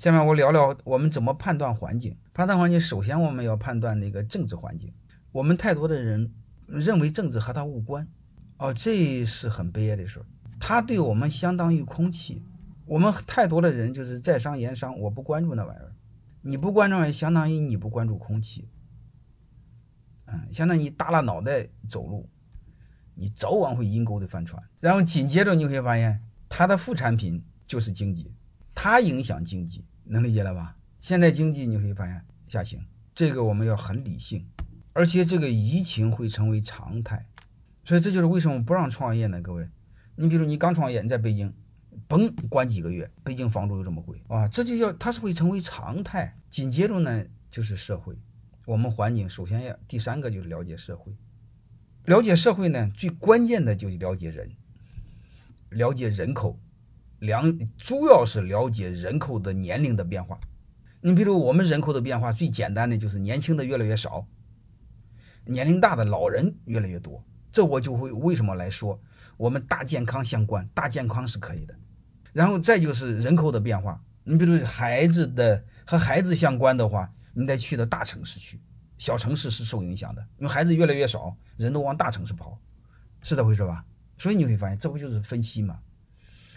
下面我聊聊我们怎么判断环境。判断环境，首先我们要判断那个政治环境。我们太多的人认为政治和他无关，哦，这是很悲哀的事儿。它对我们相当于空气。我们太多的人就是在商言商，我不关注那玩意儿。你不关注，相当于你不关注空气。嗯，相当于耷拉脑袋走路，你早晚会阴沟的翻船。然后紧接着你会发现，它的副产品就是经济，它影响经济，能理解了吧？现在经济你会发现下行，这个我们要很理性，而且这个疫情会成为常态，所以这就是为什么不让创业呢？各位，你比如你刚创业，你在北京。嘣，关几个月，北京房租又这么贵啊！这就叫它是会成为常态。紧接着呢，就是社会，我们环境首先要第三个就是了解社会，了解社会呢，最关键的就是了解人，了解人口，两主要是了解人口的年龄的变化。你比如我们人口的变化，最简单的就是年轻的越来越少，年龄大的老人越来越多。这我就会为什么来说，我们大健康相关，大健康是可以的。然后再就是人口的变化，你比如孩子的和孩子相关的话，你得去到大城市去，小城市是受影响的，因为孩子越来越少，人都往大城市跑，是这回事吧？所以你会发现，这不就是分析吗？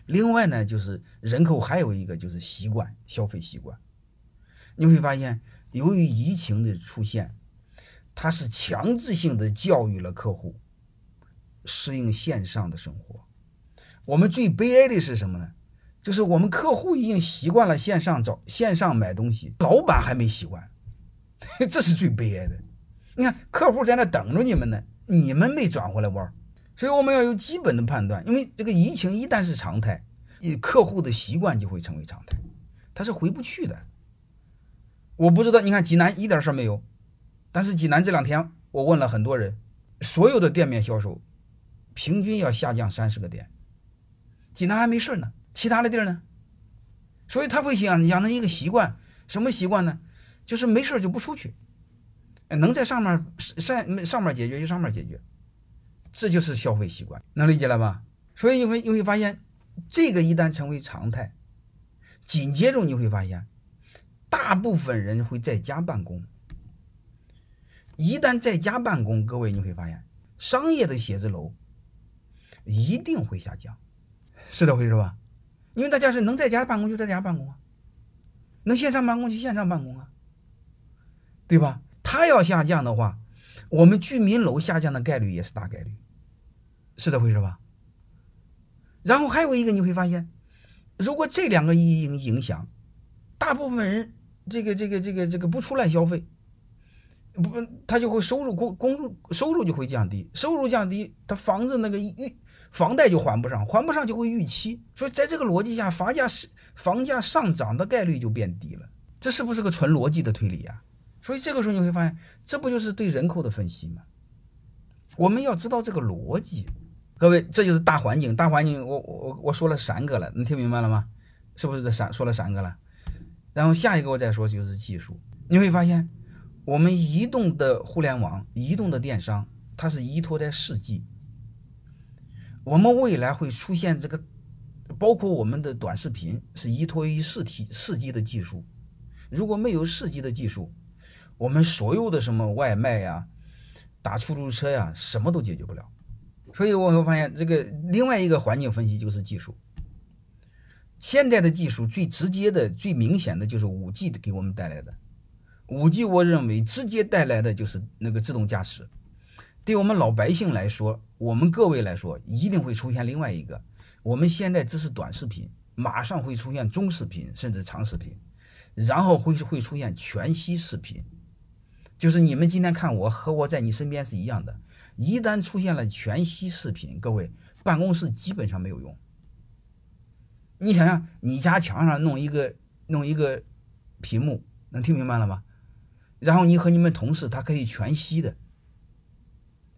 另外呢，就是人口还有一个就是习惯，消费习惯，你会发现，由于疫情的出现，它是强制性的教育了客户适应线上的生活。我们最悲哀的是什么呢？就是我们客户已经习惯了线上找线上买东西，老板还没习惯，这是最悲哀的。你看，客户在那等着你们呢，你们没转回来弯所以我们要有基本的判断，因为这个疫情一旦是常态，客户的习惯就会成为常态，他是回不去的。我不知道，你看济南一点事儿没有，但是济南这两天我问了很多人，所有的店面销售平均要下降三十个点，济南还没事呢。其他的地儿呢？所以他会养养成一个习惯，什么习惯呢？就是没事就不出去，能在上面上上面解决就上面解决，这就是消费习惯，能理解了吧？所以你会你会发现，这个一旦成为常态，紧接着你会发现，大部分人会在家办公。一旦在家办公，各位你会发现，商业的写字楼一定会下降，是这回事吧？因为大家是能在家办公就在家办公啊，能线上办公就线上办公啊，对吧？它要下降的话，我们居民楼下降的概率也是大概率，是这回事吧？然后还有一个你会发现，如果这两个影影响，大部分人这个这个这个这个不出来消费，不他就会收入工工入收入就会降低，收入降低，他房子那个预。房贷就还不上，还不上就会逾期，所以在这个逻辑下，房价是房价上涨的概率就变低了。这是不是个纯逻辑的推理啊？所以这个时候你会发现，这不就是对人口的分析吗？我们要知道这个逻辑。各位，这就是大环境。大环境，我我我说了三个了，你听明白了吗？是不是这三说了三个了？然后下一个我再说就是技术。你会发现，我们移动的互联网、移动的电商，它是依托在四 G。我们未来会出现这个，包括我们的短视频是依托于四 T 四 G 的技术。如果没有四 G 的技术，我们所有的什么外卖呀、打出租车呀，什么都解决不了。所以我会发现，这个另外一个环境分析就是技术。现在的技术最直接的、最明显的就是五 G 给我们带来的。五 G 我认为直接带来的就是那个自动驾驶。对我们老百姓来说，我们各位来说，一定会出现另外一个。我们现在只是短视频，马上会出现中视频，甚至长视频，然后会会出现全息视频。就是你们今天看我和我在你身边是一样的。一旦出现了全息视频，各位办公室基本上没有用。你想想，你家墙上弄一个弄一个屏幕，能听明白了吗？然后你和你们同事，他可以全息的。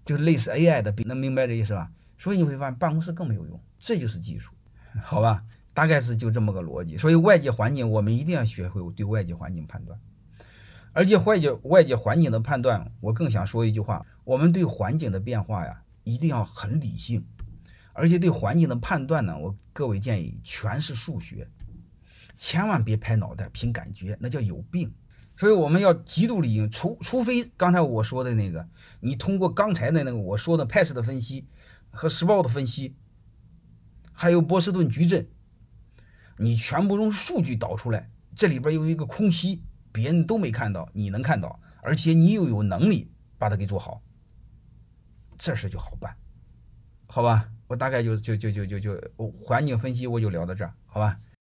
就是类似 AI 的，能明白这意思吧？所以你会发现办公室更没有用，这就是技术，好吧？大概是就这么个逻辑。所以外界环境我们一定要学会对外界环境判断，而且外界外界环境的判断，我更想说一句话：我们对环境的变化呀，一定要很理性，而且对环境的判断呢，我各位建议全是数学，千万别拍脑袋凭感觉，那叫有病。所以我们要极度理性，除除非刚才我说的那个，你通过刚才的那个我说的派氏的分析和时报的分析，还有波士顿矩阵，你全部用数据导出来，这里边有一个空隙，别人都没看到，你能看到，而且你又有能力把它给做好，这事就好办，好吧？我大概就就就就就就环境分析我就聊到这儿，好吧？